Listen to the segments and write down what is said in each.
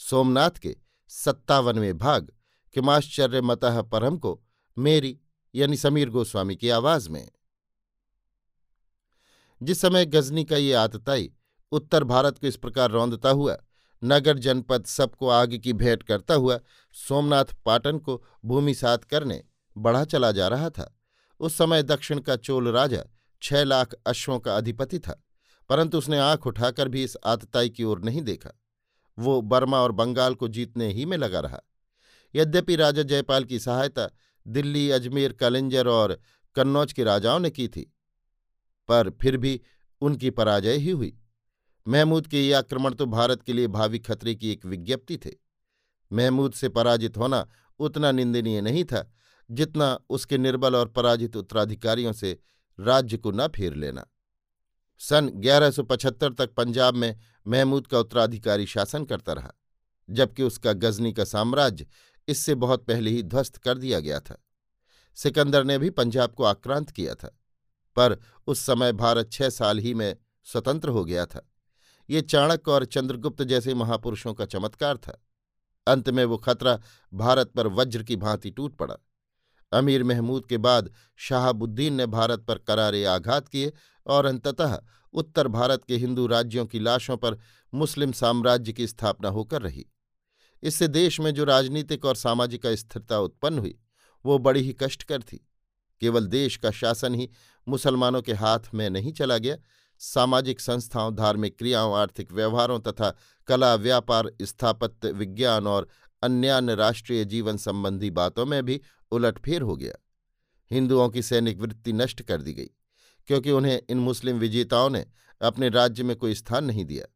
सोमनाथ के सत्तावनवें भाग किमाश्चर्य मतः परम को मेरी यानी समीर गोस्वामी की आवाज़ में। जिस समय गजनी का ये आतताई उत्तर भारत को इस प्रकार रौंदता हुआ, नगर जनपद सबको आग की भेंट करता हुआ सोमनाथ पाटन को भूमि सात करने बढ़ा चला जा रहा था। उस समय दक्षिण का चोल राजा छह लाख अश्वों का अधिपति था, परंतु उसने आँख उठाकर भी इस आतताई की ओर नहीं देखा। वो बर्मा और बंगाल को जीतने ही में लगा रहा। यद्यपि राजा जयपाल की सहायता दिल्ली, अजमेर, कलिंजर और कन्नौज के राजाओं ने की थी, पर फिर भी उनकी पराजय ही हुई। महमूद के ये आक्रमण तो भारत के लिए भावी खतरे की एक विज्ञप्ति थे। महमूद से पराजित होना उतना निंदनीय नहीं था, जितना उसके निर्बल और पराजित उत्तराधिकारियों से राज्य को न फेर लेना। सन 1175 तक पंजाब में महमूद का उत्तराधिकारी शासन करता रहा, जबकि उसका गजनी का साम्राज्य इससे बहुत पहले ही ध्वस्त कर दिया गया था। सिकंदर ने भी पंजाब को आक्रांत किया था, पर उस समय भारत छह साल ही में स्वतंत्र हो गया था। ये चाणक्य और चंद्रगुप्त जैसे महापुरुषों का चमत्कार था। अंत में वो खतरा भारत पर वज्र की भांति टूट पड़ा। अमीर महमूद के बाद शाहबुद्दीन ने भारत पर करारे आघात किए और अंततः उत्तर भारत के हिंदू राज्यों की लाशों पर मुस्लिम साम्राज्य की स्थापना होकर रही। इससे देश में जो राजनीतिक और सामाजिक अस्थिरता उत्पन्न हुई, वो बड़ी ही कष्टकर थी। केवल देश का शासन ही मुसलमानों के हाथ में नहीं चला गया। सामाजिक संस्थाओं, धार्मिक क्रियाओं, आर्थिक व्यवहारों तथा कला, व्यापार, स्थापत्य, विज्ञान और अन्यान्य राष्ट्रीय जीवन संबंधी बातों में भी उलटफेर हो गया। हिंदुओं की सैनिक वृत्ति नष्ट कर दी गई, क्योंकि उन्हें इन मुस्लिम विजेताओं ने अपने राज्य में कोई स्थान नहीं दिया।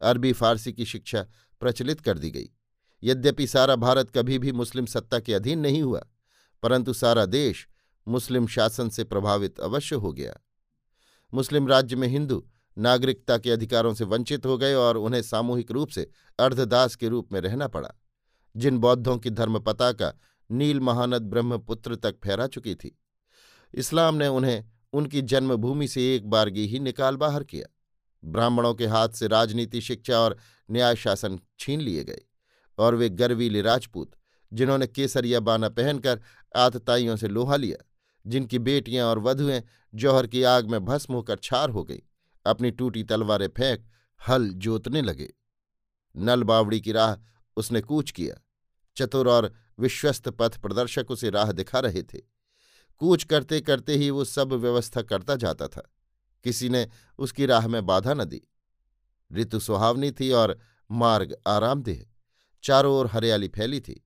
अरबी फारसी की शिक्षा प्रचलित कर दी गई। यद्यपि सारा भारत कभी भी मुस्लिम सत्ता के अधीन नहीं हुआ, परंतु सारा देश मुस्लिम शासन से प्रभावित अवश्य हो गया। मुस्लिम राज्य में हिंदू नागरिकता के अधिकारों से वंचित हो गए और उन्हें सामूहिक रूप से अर्धदास के रूप में रहना पड़ा। जिन बौद्धों की धर्म पताका नील महानद ब्रह्मपुत्र तक फहरा चुकी थी। इस्लाम ने उन्हें उनकी जन्मभूमि से एक बारगी ही निकाल बाहर किया। ब्राह्मणों के हाथ से राजनीति, शिक्षा और न्याय शासन छीन लिए गए और वे गर्वीले राजपूत, जिन्होंने केसरिया बाना पहनकर आतताइयों से लोहा लिया, जिनकी बेटियाँ और वधुएँ जौहर की आग में भस्म होकर छार हो गई। अपनी टूटी तलवारें फेंक हल जोतने लगे। नल बावड़ी की राह उसने कूच किया। चतुर और विश्वस्त पथ प्रदर्शक उसे राह दिखा रहे थे। कूच करते करते ही वो सब व्यवस्था करता जाता था। किसी ने उसकी राह में बाधा न दी। ऋतु सुहावनी थी और मार्ग आरामदेह। चारों ओर हरियाली फैली थी।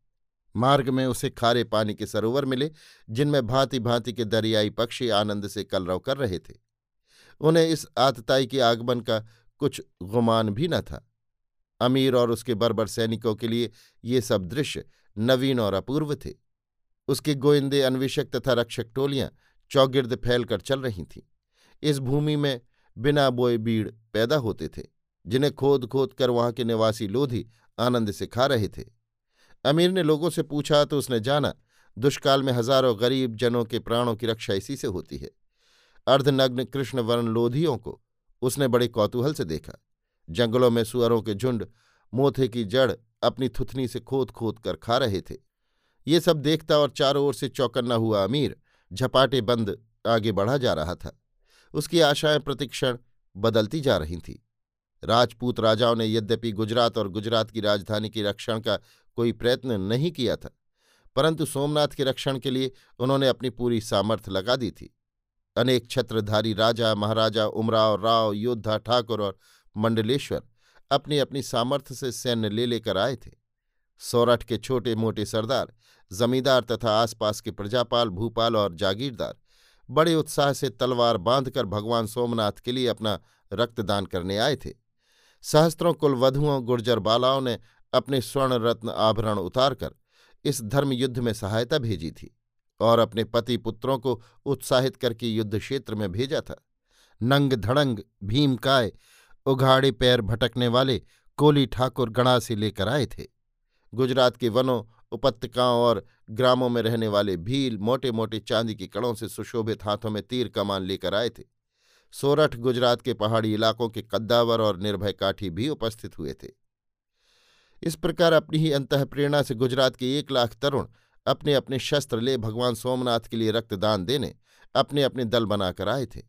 मार्ग में उसे खारे पानी के सरोवर मिले, जिनमें भांति भांति के दरियाई पक्षी आनंद से कलरव कर रहे थे। उन्हें इस आतताई के आगमन का कुछ गुमान भी न था। अमीर और उसके बर्बर सैनिकों के लिए ये सब दृश्य नवीन और अपूर्व थे। उसके गोइंदे अन्वेषक तथा रक्षक टोलियाँ चौगिर्द फैलकर चल रही थीं। इस भूमि में बिना बोए बीड़ पैदा होते थे, जिन्हें खोद खोद कर वहाँ के निवासी लोधी आनंद से खा रहे थे। अमीर ने लोगों से पूछा तो उसने जाना, दुष्काल में हज़ारों गरीब जनों के प्राणों की रक्षा इसी से होती है। अर्धनग्न कृष्णवर्ण लोधियों को उसने बड़े कौतूहल से देखा। जंगलों में सुअरों के झुंड, मोथे की जड़ अपनी थुथनी से खोद खोद कर खा रहे थे। ये सब देखता और चारों ओर से चौकन्ना हुआ अमीर, झपाटे बंद आगे बढ़ा जा रहा था। उसकी आशाएँ प्रतिक्षण बदलती जा रही थीं। राजपूत राजाओं ने यद्यपि गुजरात और गुजरात की राजधानी की रक्षण का कोई प्रयत्न नहीं किया था, परंतु सोमनाथ के रक्षण के लिए उन्होंने अपनी पूरी सामर्थ्य लगा दी थी। अनेक छत्रधारी राजा, महाराजा, उमराव, राव, योद्धा, ठाकुर और मंडलेश्वर अपनी अपनी सामर्थ्य से सैन्य ले लेकर आए थे। सौरठ के छोटे मोटे सरदार, जमींदार तथा आसपास के प्रजापाल, भूपाल और जागीरदार बड़े उत्साह से तलवार बांधकर भगवान सोमनाथ के लिए अपना रक्तदान करने आए थे। सहस्त्रों कुलवधुओं, गुर्जर बालाओं ने अपने स्वर्ण रत्न आभरण उतारकर इस धर्म युद्ध में सहायता भेजी थी और अपने पति पुत्रों को उत्साहित करके युद्ध क्षेत्र में भेजा था। नंग धड़ंग भीमकाय उघाड़े पैर भटकने वाले कोली ठाकुर गणा से लेकर आए थे। गुजरात के वनों, उपत्यकाओं और ग्रामों में रहने वाले भील मोटे मोटे चांदी के कड़ों से सुशोभित हाथों में तीर कमान लेकर आए थे। सोरठ गुजरात के पहाड़ी इलाकों के कद्दावर और निर्भय काठी भी उपस्थित हुए थे। इस प्रकार अपनी ही अंतप्रेरणा से गुजरात के एक लाख तरुण अपने अपने शस्त्र ले भगवान सोमनाथ के लिए रक्तदान देने अपने अपने दल बनाकर आए थे।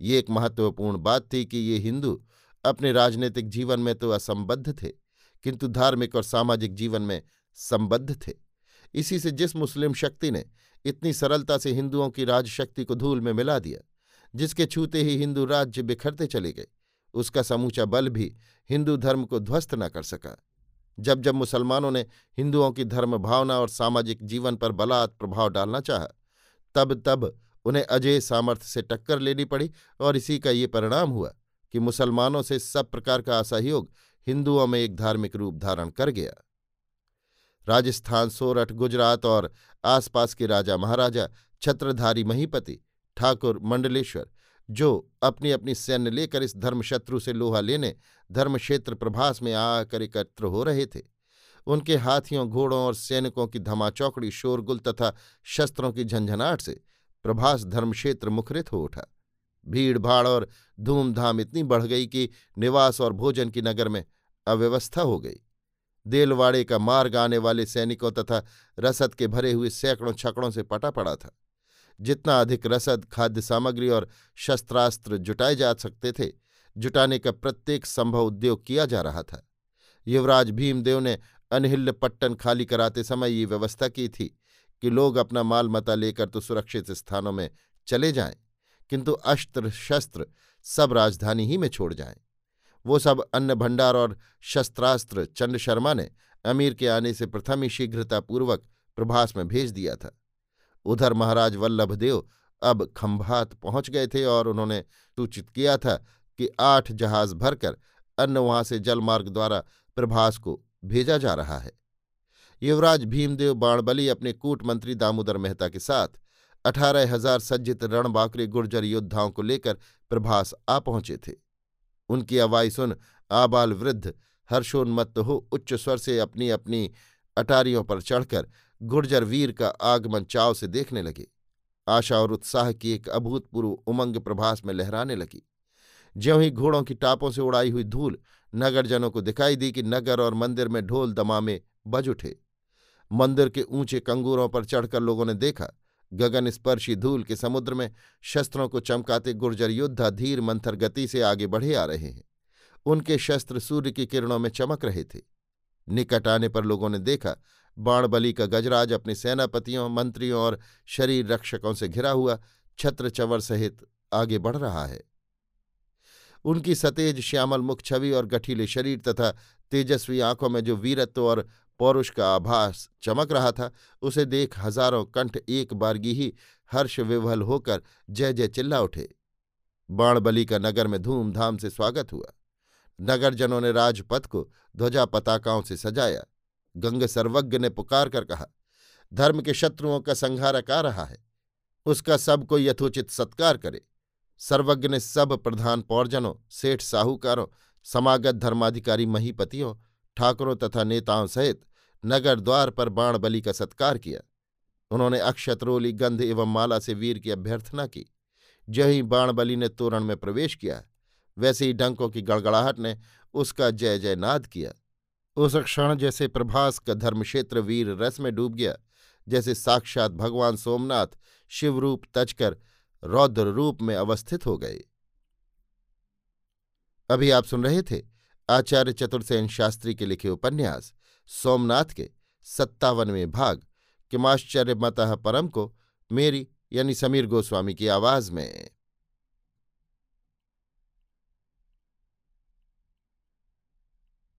ये एक महत्वपूर्ण बात थी कि ये हिंदू अपने राजनीतिक जीवन में तो असंबद्ध थे, किंतु धार्मिक और सामाजिक जीवन में संबद्ध थे। इसी से जिस मुस्लिम शक्ति ने इतनी सरलता से हिंदुओं की राजशक्ति को धूल में मिला दिया, जिसके छूते ही हिंदू राज्य बिखरते चले गए, उसका समूचा बल भी हिंदू धर्म को ध्वस्त न कर सका। जब जब मुसलमानों ने हिंदुओं की धर्म भावना और सामाजिक जीवन पर बलात् प्रभाव डालना चाहा, तब तब उन्हें अजय सामर्थ्य से टक्कर लेनी पड़ी और इसी का ये परिणाम हुआ कि मुसलमानों से सब प्रकार का असहयोग हिंदुओं में एक धार्मिक रूप धारण कर गया। राजस्थान, सोरठ, गुजरात और आसपास के राजा महाराजा छत्रधारी महीपति ठाकुर मंडलेश्वर, जो अपनी अपनी सैन्य लेकर इस धर्मशत्रु से लोहा लेने, धर्मक्षेत्र प्रभास में आकर एकत्र हो रहे थे। उनके हाथियों, घोड़ों और सैनिकों की धमाचौकड़ी, शोरगुल तथा शस्त्रों की झंझनाट से प्रभास धर्मक्षेत्र मुखरित हो उठा। भीड़ भाड़ और धूमधाम इतनी बढ़ गई कि निवास और भोजन की नगर में अव्यवस्था हो गई। देलवाड़े का मार्ग आने वाले सैनिकों तथा रसद के भरे हुए सैकड़ों छकड़ों से पटा पड़ा था। जितना अधिक रसद, खाद्य सामग्री और शस्त्रास्त्र जुटाए जा सकते थे, जुटाने का प्रत्येक संभव उद्योग किया जा रहा था। युवराज भीमदेव ने अनहिल्य पट्टन खाली कराते समय ये व्यवस्था की थी कि लोग अपना माल मता लेकर तो सुरक्षित स्थानों में चले जाएँ। किंतु अस्त्र, शस्त्र सब राजधानी ही में छोड़ जाएँ। वो सब अन्न भंडार और शस्त्रास्त्र चंड शर्मा ने अमीर के आने से प्रथम ही शीघ्रतापूर्वक प्रभास में भेज दिया था। उधर महाराज वल्लभदेव अब खंभात पहुँच गए थे और उन्होंने सूचित किया था कि आठ जहाज़ भरकर अन्न वहाँ से जलमार्ग द्वारा प्रभास को भेजा जा रहा है। युवराज भीमदेव बाणबली अपने कूट मंत्री दामोदर मेहता के साथ अठारह हज़ार सज्जित रणबाकरे गुर्जर योद्धाओं को लेकर प्रभास आ पहुँचे थे। उनकी अवाई सुन आबाल वृद्ध हर्षोन्मत्त हो उच्च स्वर से अपनी अपनी अटारियों पर चढ़कर गुर्जर वीर का आगमन चाव से देखने लगे। आशा और उत्साह की एक अभूतपूर्व उमंग प्रभास में लहराने लगी। ज्यों ही घोड़ों की टापों से उड़ाई हुई धूल नगरजनों को दिखाई दी कि नगर और मंदिर में ढोल दमामे बज उठे। मंदिर के ऊँचे कंगूरों पर चढ़कर लोगों ने देखा गगन स्पर्शी धूल के समुद्र में शस्त्रों को चमकाते गुर्जर योद्धा धीर मंथर गति से आगे बढ़े आ रहे हैं। उनके शस्त्र सूर्य की किरणों में चमक रहे थे। निकट आने पर लोगों ने देखा, बाणबली का गजराज अपने सेनापतियों, मंत्रियों और शरीर रक्षकों से घिरा हुआ छत्र चवर सहित आगे बढ़ रहा है। उनकी सतेज, श्यामल मुख, छवि और गठीले शरीर तथा तेजस्वी आँखों में जो वीरत्व और पौरुष का आभास चमक रहा था। उसे देख हज़ारों कंठ एक बारगी ही हर्ष विवल होकर जय जय चिल्ला उठे। बाणबली का नगर में धूमधाम से स्वागत हुआ। नगरजनों ने राजपथ को ध्वजा पताकाओं से सजाया। गंग सर्वज्ञ ने पुकार कर कहा, धर्म के शत्रुओं का संहारक आ रहा है। उसका सबको यथोचित सत्कार करे। सर्वज्ञ ने सब प्रधान पौरजनों, सेठ साहूकारों, समागत धर्माधिकारी, महीपतियों ठाकुरों तथा नेताओं सहित नगर द्वार पर बाण बलि का सत्कार किया। उन्होंने अक्षतरोली, गंध एवं माला से वीर की अभ्यर्थना की। जय ही बाणबली ने तोरण में प्रवेश किया, वैसे ही डंकों की गड़गड़ाहट ने उसका जय जय नाद किया। उस क्षण जैसे प्रभास का धर्मक्षेत्र वीर रस में डूब गया, जैसे साक्षात भगवान सोमनाथ शिवरूप तजकर रौद्र रूप में अवस्थित हो गए। अभी आप सुन रहे थे आचार्य चतुर्सेन शास्त्री के लिखे उपन्यास, सोमनाथ के सत्तावनवें भाग किमाश्चर्य मतः परम को मेरी यानी समीर गोस्वामी की आवाज़ में।